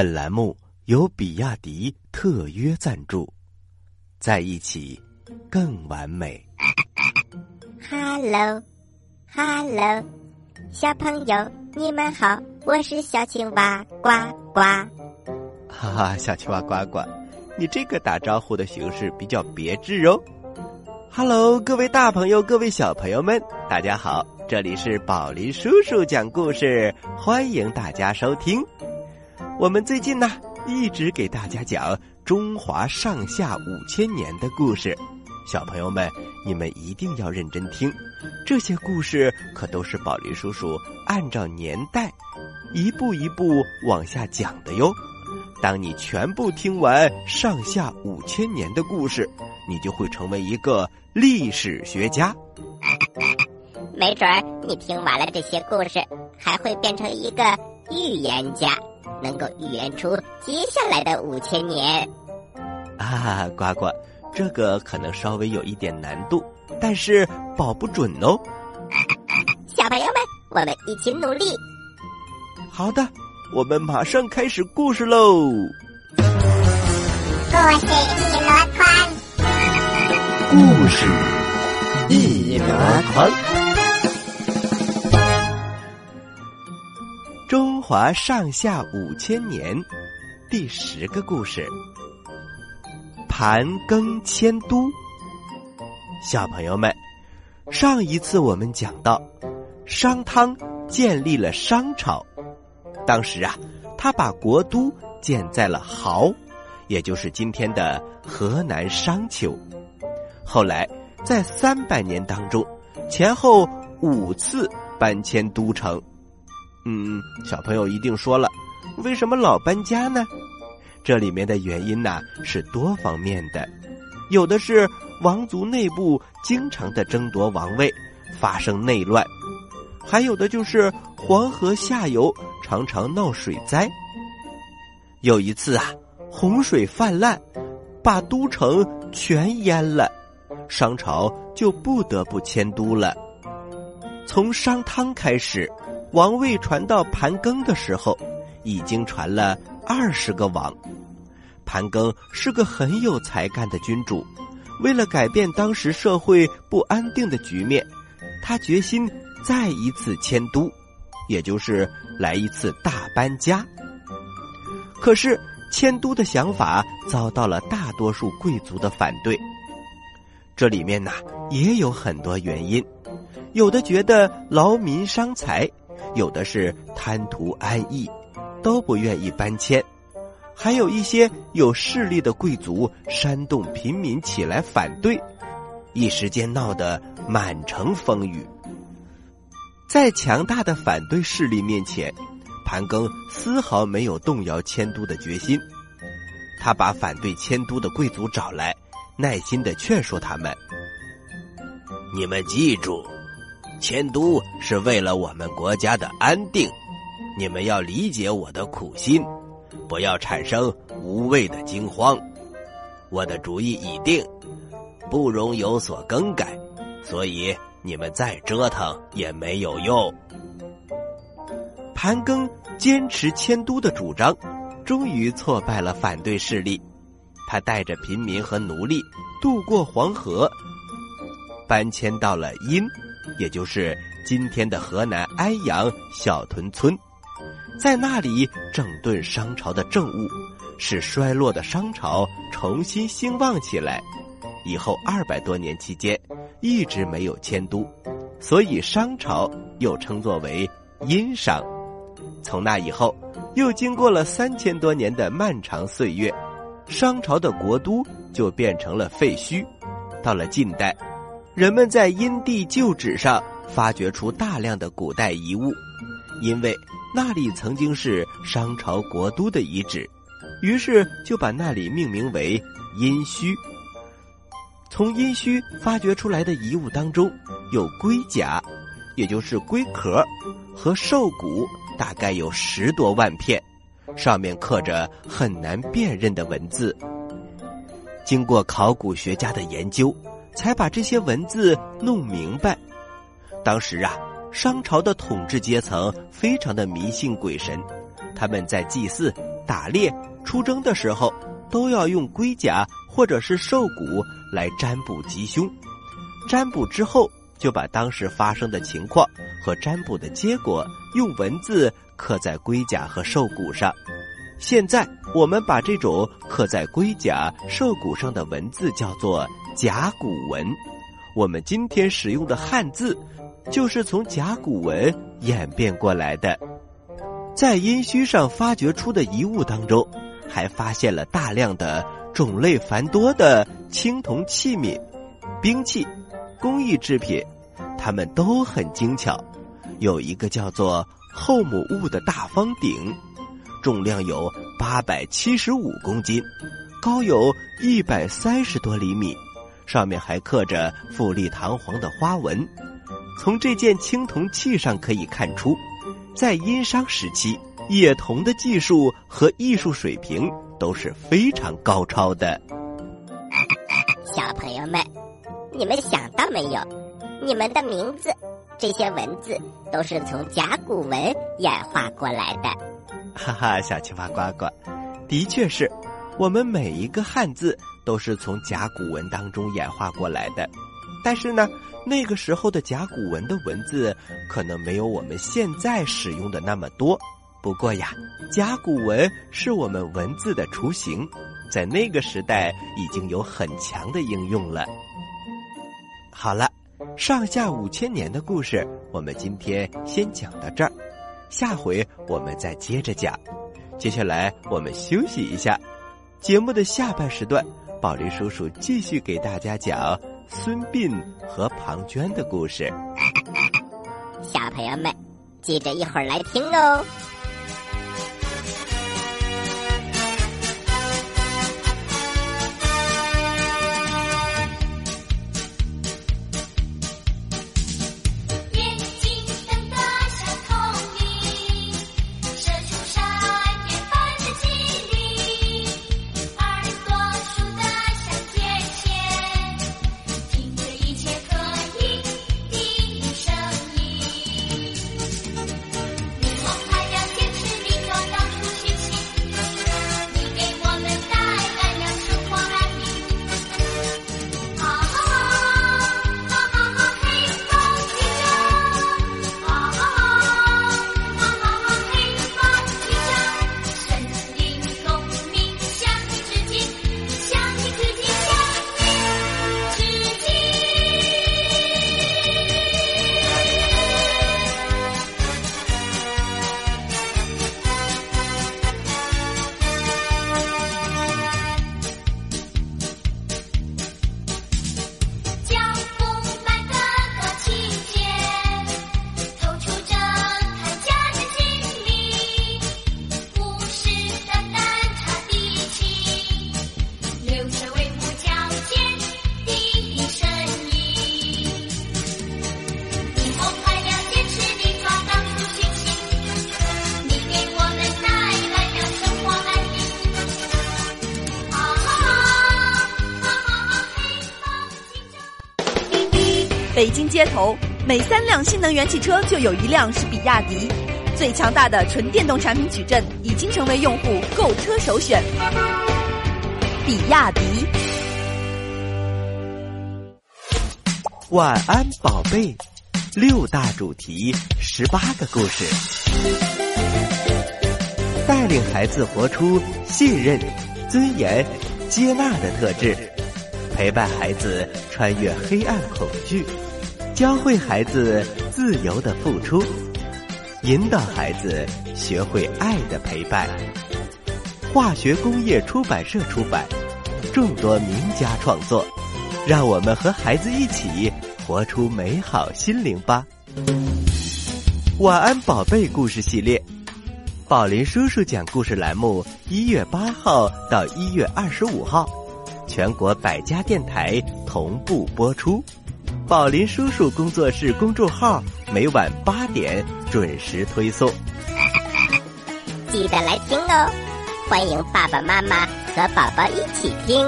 本栏目由比亚迪特约赞助，在一起更完美。Hello，Hello，小朋友，你们好，我是小青蛙呱呱。哈哈，小青蛙呱呱，你这个打招呼的形式比较别致哦。Hello，各位大朋友，各位小朋友们，大家好，这里是宝林叔叔讲故事，欢迎大家收听。我们最近呢，一直给大家讲中华上下五千年的故事，小朋友们，你们一定要认真听，这些故事可都是宝林叔叔按照年代一步一步往下讲的哟。当你全部听完上下五千年的故事，你就会成为一个历史学家。没准儿你听完了这些故事，还会变成一个预言家，能够预言出接下来的五千年。啊，呱呱，这个可能稍微有一点难度，但是保不准哦。小朋友们，我们一起努力。好的。我们马上开始故事喽！故事一箩筐，故事一箩筐。华上下五千年，第十个故事：盘庚迁都。小朋友们，上一次我们讲到，商汤建立了商朝。当时啊，他把国都建在了亳，也就是今天的河南商丘。后来在三百年当中，前后五次搬迁都城。嗯，小朋友一定说了，为什么老搬家呢？这里面的原因呢是多方面的，有的是王族内部经常的争夺王位，发生内乱。还有的就是黄河下游常常闹水灾。有一次啊，洪水泛滥，把都城全淹了，商朝就不得不迁都了。从商汤开始，王位传到盘庚的时候，已经传了二十个王。盘庚是个很有才干的君主，为了改变当时社会不安定的局面，他决心。再一次迁都，也就是来一次大搬家。可是迁都的想法遭到了大多数贵族的反对。这里面呢也有很多原因，有的觉得劳民伤财，有的是贪图安逸，都不愿意搬迁。还有一些有势力的贵族煽动平民起来反对，一时间闹得满城风雨。在强大的反对势力面前，盘庚丝毫没有动摇迁都的决心。他把反对迁都的贵族找来，耐心的劝说他们：“你们记住，迁都是为了我们国家的安定，你们要理解我的苦心，不要产生无谓的惊慌。我的主意已定，不容有所更改，所以。”你们再折腾也没有用。盘庚坚持迁都的主张，终于挫败了反对势力。他带着平民和奴隶渡过黄河，搬迁到了殷，也就是今天的河南安阳小屯村，在那里整顿商朝的政务，使衰落的商朝重新兴旺起来。以后二百多年期间。一直没有迁都，所以商朝又称作为殷商。从那以后，又经过了三千多年的漫长岁月，商朝的国都就变成了废墟。到了近代，人们在殷地旧址上发掘出大量的古代遗物，因为那里曾经是商朝国都的遗址，于是就把那里命名为殷墟。从殷墟发掘出来的遗物当中，有龟甲，也就是龟壳，和兽骨，大概有十多万片，上面刻着很难辨认的文字。经过考古学家的研究，才把这些文字弄明白。当时啊，商朝的统治阶层非常的迷信鬼神，他们在祭祀、打猎、出征的时候，都要用龟甲或者是兽骨来占卜吉凶。占卜之后，就把当时发生的情况和占卜的结果用文字刻在龟甲和兽骨上。现在我们把这种刻在龟甲、兽骨上的文字叫做甲骨文。我们今天使用的汉字，就是从甲骨文演变过来的。在殷墟上发掘出的遗物当中，还发现了大量的种类繁多的青铜器皿、兵器、工艺制品，它们都很精巧。有一个叫做后母戊的大方鼎，重量有八百七十五公斤，高有一百三十多厘米，上面还刻着富丽堂皇的花纹。从这件青铜器上可以看出。在殷商时期，冶铜的技术和艺术水平都是非常高超的。小朋友们，你们想到没有？你们的名字，这些文字都是从甲骨文演化过来的。哈哈，小青蛙呱呱，的确是，我们每一个汉字都是从甲骨文当中演化过来的。但是呢？那个时候的甲骨文的文字可能没有我们现在使用的那么多，不过呀，甲骨文是我们文字的雏形，在那个时代已经有很强的应用了。好了，上下五千年的故事，我们今天先讲到这儿，下回我们再接着讲。接下来我们休息一下，节目的下半时段，宝林叔叔继续给大家讲。孙膑和庞涓的故事，小朋友们记得一会儿来听哦。北京街头每三辆新能源汽车就有一辆是比亚迪，最强大的纯电动产品矩阵已经成为用户购车首选。比亚迪。晚安，宝贝。六大主题，十八个故事，带领孩子活出信任、尊严、接纳的特质，陪伴孩子穿越黑暗恐惧。教会孩子自由的付出，引导孩子学会爱的陪伴。化学工业出版社出版，众多名家创作，让我们和孩子一起活出美好心灵吧。晚安，宝贝故事系列，宝林叔叔讲故事栏目，一月八号到一月二十五号，全国百家电台同步播出。宝林叔叔工作室公众号每晚八点准时推送，记得来听哦！欢迎爸爸妈妈和宝宝一起听。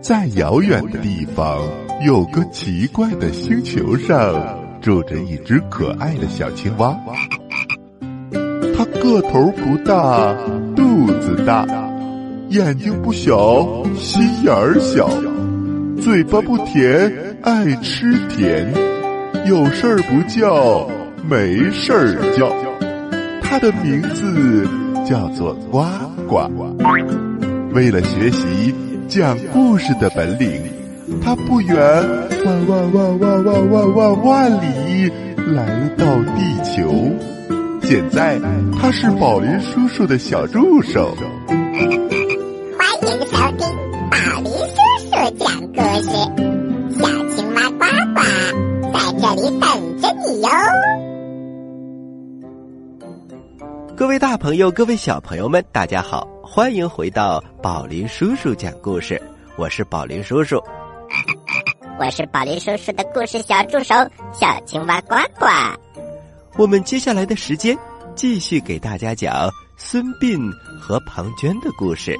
在遥远的地方，有个奇怪的星球上，住着一只可爱的小青蛙。它个头不大，肚子大，眼睛不小，心眼儿小，嘴巴不甜，爱吃甜，有事儿不叫，没事儿叫。它的名字叫做呱呱。为了学习讲故事的本领，它不远万万万万万万万万里来到地球。现在他是宝林叔叔的小助手。讲故事，小青蛙呱呱在这里等着你哟。各位大朋友，各位小朋友们，大家好，欢迎回到宝林叔叔讲故事。我是宝林叔叔，我是宝林叔叔的故事小助手小青蛙呱呱。我们接下来的时间继续给大家讲孙膑和庞涓的故事。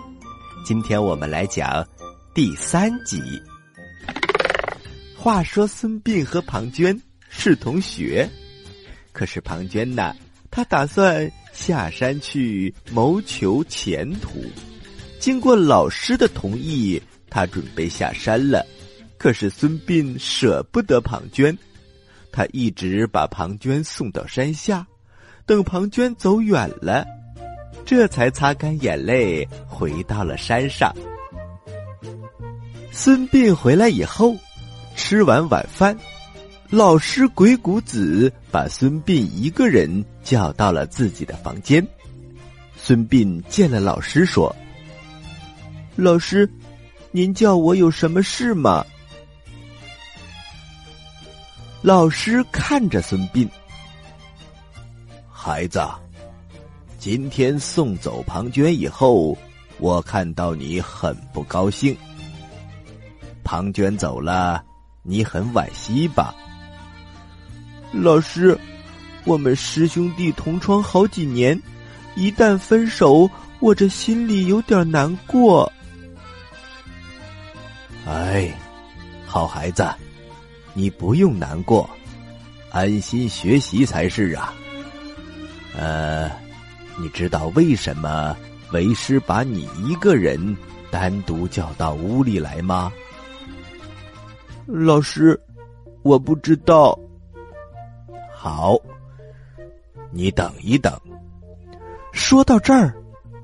今天我们来讲第三集。话说孙膑和庞涓是同学，可是庞涓呢，他打算下山去谋求前途。经过老师的同意，他准备下山了。可是孙膑舍不得庞涓。他一直把庞涓送到山下，等庞涓走远了，这才擦干眼泪回到了山上。孙膑回来以后，吃完晚饭，老师鬼谷子把孙膑一个人叫到了自己的房间。孙膑见了老师，说：“老师，您叫我有什么事吗？”老师看着孙膑，孩子，今天送走庞涓以后，我看到你很不高兴。庞涓走了，你很惋惜吧？老师，我们师兄弟同窗好几年，一旦分手，我这心里有点难过。哎，好孩子。你不用难过，安心学习才是啊。呃，你知道为什么为师把你一个人单独叫到屋里来吗？老师，我不知道。好，你等一等。说到这儿，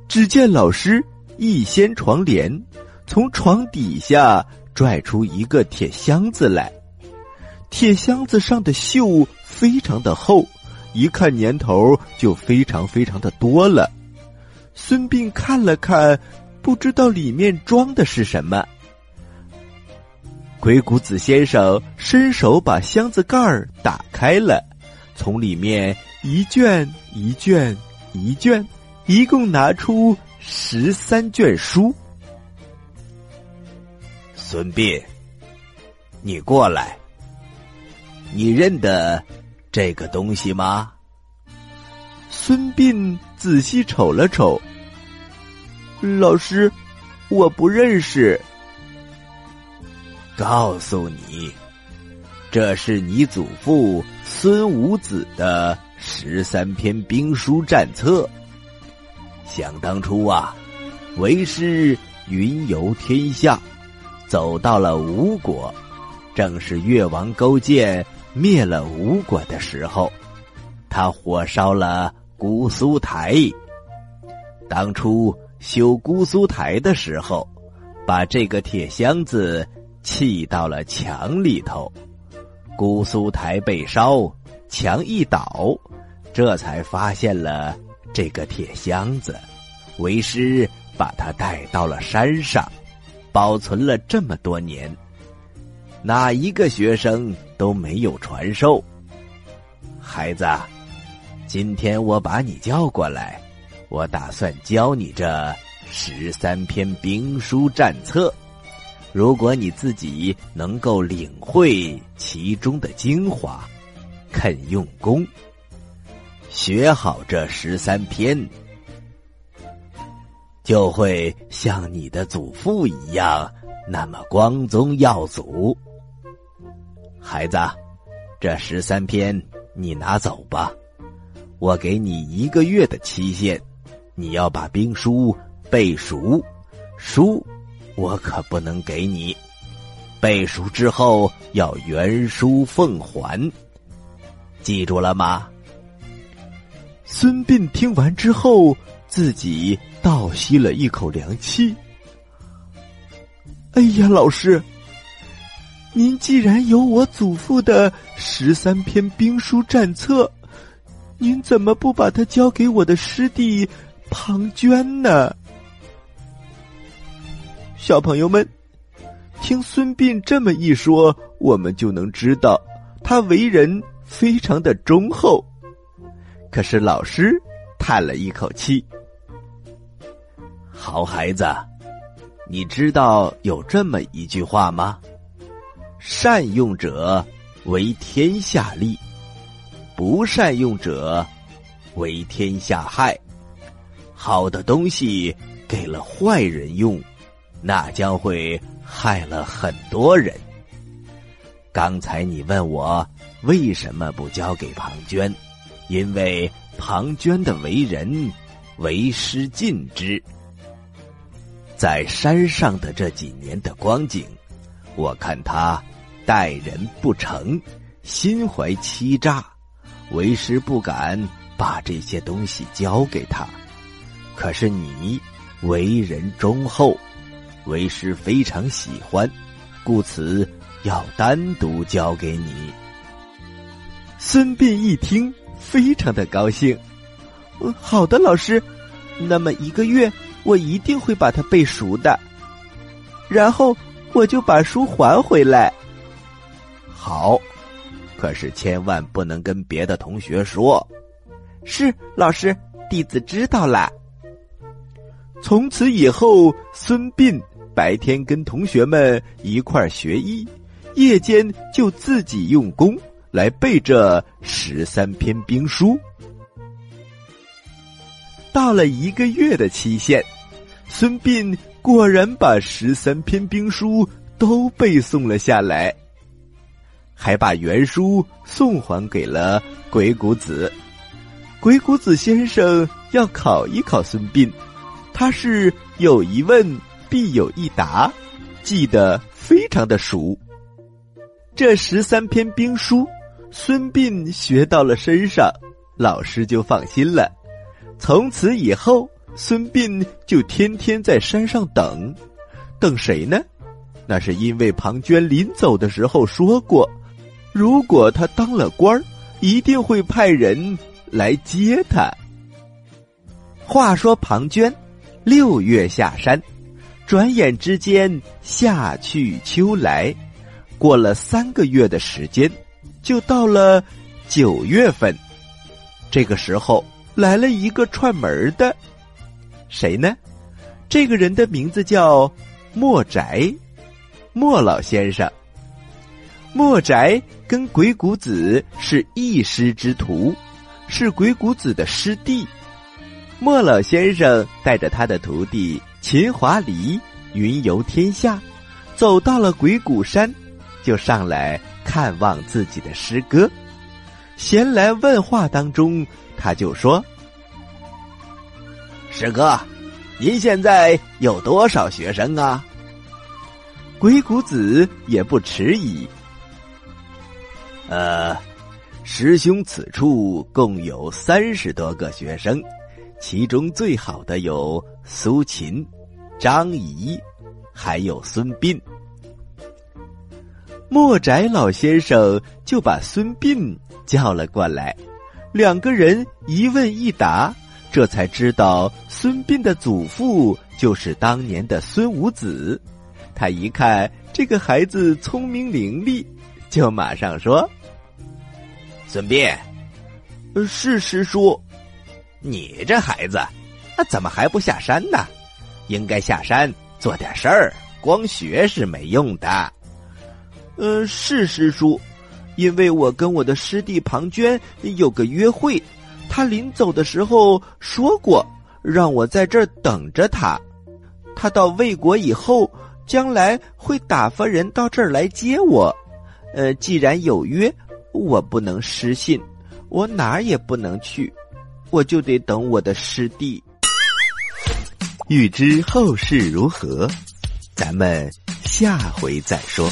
只见老师一掀床帘，从床底下拽出一个铁箱子来。铁箱子上的锈非常的厚，一看年头就非常非常的多了。孙膑看了看，不知道里面装的是什么。鬼谷子先生伸手把箱子盖儿打开了，从里面一卷一卷一卷，一共拿出十三卷书。孙膑，你过来。你认得这个东西吗？孙膑仔细瞅了瞅，老师，我不认识。告诉你，这是你祖父孙武子的十三篇兵书战策。想当初啊，为师云游天下，走到了吴国，正是越王勾践。灭了吴国的时候，他火烧了姑苏台。当初修姑苏台的时候，把这个铁箱子砌到了墙里头，姑苏台被烧，墙一倒，这才发现了这个铁箱子。为师把它带到了山上，保存了这么多年。哪一个学生都没有传授。孩子，今天我把你叫过来，我打算教你这十三篇兵书战策。如果你自己能够领会其中的精华，肯用功，学好这十三篇，就会像你的祖父一样，那么光宗耀祖。孩子，这十三篇你拿走吧，我给你一个月的期限，你要把兵书背熟。书，我可不能给你。背熟之后要原书奉还，记住了吗？孙膑听完之后，自己倒吸了一口凉气。哎呀，老师，您既然有我祖父的十三篇兵书战策，您怎么不把它交给我的师弟庞涓呢？小朋友们。听孙膑这么一说，我们就能知道他为人非常的忠厚。可是老师叹了一口气：“好孩子，你知道有这么一句话吗？善用者为天下利，不善用者为天下害。好的东西给了坏人用，那将会……”害了很多人。刚才你问我为什么不交给庞涓，因为庞涓的为人为师尽之。在山上的这几年的光景，我看他待人不诚，心怀欺诈，为师不敢把这些东西交给他。可是你为人忠厚。为师非常喜欢，故此要单独交给你。孙膑一听，非常的高兴。嗯好的，老师，那么一个月我一定会把它背熟的，然后我就把书还回来。好，可是千万不能跟别的同学说。是，老师，弟子知道了。从此以后，孙膑。白天跟同学们一块学医，夜间就自己用功来背这十三篇兵书。到了一个月的期限，孙膑果然把十三篇兵书都背诵了下来，还把原书送还给了鬼谷子。鬼谷子先生要考一考孙膑，他是有疑问。必有一答，记得非常的熟。这十三篇兵书，孙膑学到了身上，老师就放心了。从此以后，孙膑就天天在山上等，等谁呢？那是因为庞涓临走的时候说过，如果他当了官，一定会派人来接他。话说庞涓六月下山。转眼之间，夏去秋来，过了三个月的时间，就到了九月份。这个时候来了一个串门的，谁呢？这个人的名字叫莫宅，莫老先生。莫宅跟鬼谷子是一师之徒，是鬼谷子的师弟。莫老先生带着他的徒弟。秦华离云游天下，走到了鬼谷山，就上来看望自己的师哥。闲来问话当中，他就说：“师哥，您现在有多少学生啊？”鬼谷子也不迟疑：“呃，师兄此处共有三十多个学生。”其中最好的有苏秦、张仪，还有孙膑。莫宅老先生就把孙膑叫了过来，两个人一问一答，这才知道孙膑的祖父就是当年的孙武子。他一看这个孩子聪明伶俐，就马上说：“孙膑，是师叔。”你这孩子，那怎么还不下山呢？应该下山做点事儿，光学是没用的。呃，是师叔，因为我跟我的师弟庞涓有个约会，他临走的时候说过，让我在这儿等着他。他到魏国以后，将来会打发人到这儿来接我。呃，既然有约，我不能失信，我哪儿也不能去。我就得等我的师弟。欲知后事如何，咱们下回再说。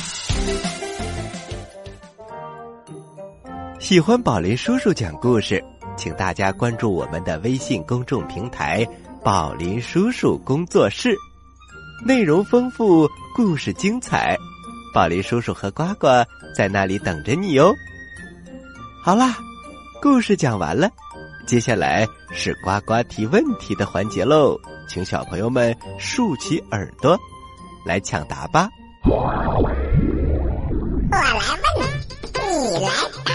喜欢宝林叔叔讲故事，请大家关注我们的微信公众平台“宝林叔叔工作室”，内容丰富，故事精彩，宝林叔叔和呱呱在那里等着你哟。好啦，故事讲完了，接下来是呱呱提问题的环节喽，请小朋友们竖起耳朵，来抢答吧。我来问，你来答，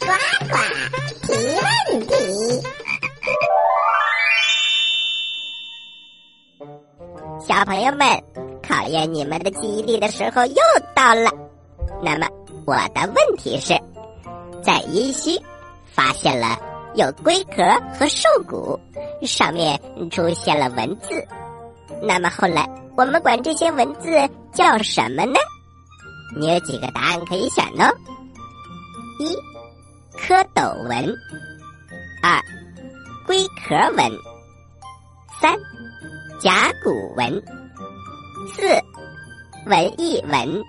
呱呱提问题。小朋友们，考验你们的记忆力的时候又到了。那么，我的问题是，在殷墟发现了有龟壳和兽骨，上面出现了文字。那么后来，我们管这些文字叫什么呢？你有几个答案可以选呢？一、蝌蚪文；二、龟壳文；三、甲骨文；四、文艺文。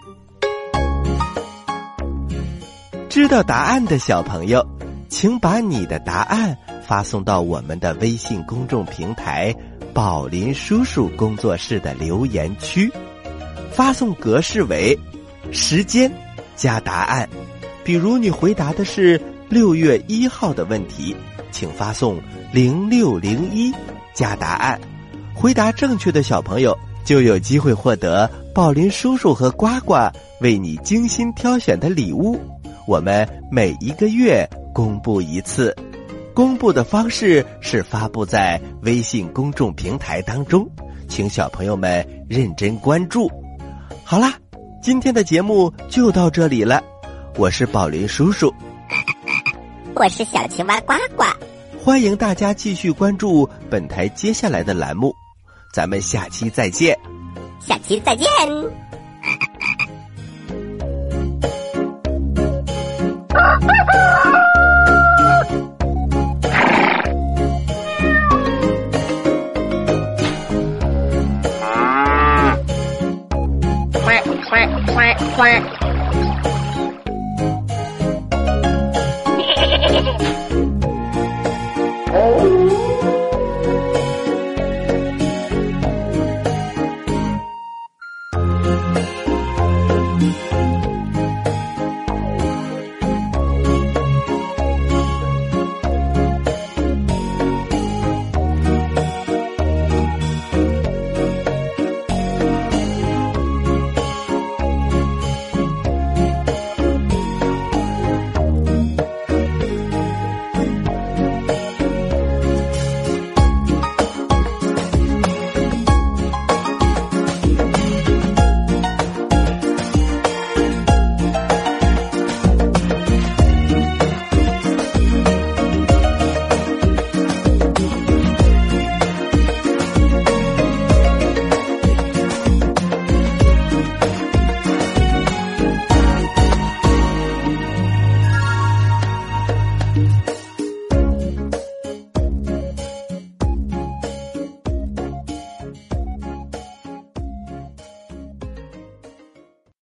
知道答案的小朋友，请把你的答案发送到我们的微信公众平台“宝林叔叔工作室”的留言区，发送格式为时间加答案。比如你回答的是六月一号的问题，请发送零六零一加答案。回答正确的小朋友就有机会获得宝林叔叔和呱呱为你精心挑选的礼物。我们每一个月公布一次，公布的方式是发布在微信公众平台当中，请小朋友们认真关注。好啦，今天的节目就到这里了，我是宝林叔叔，我是小青蛙呱呱，欢迎大家继续关注本台接下来的栏目，咱们下期再见。下期再见。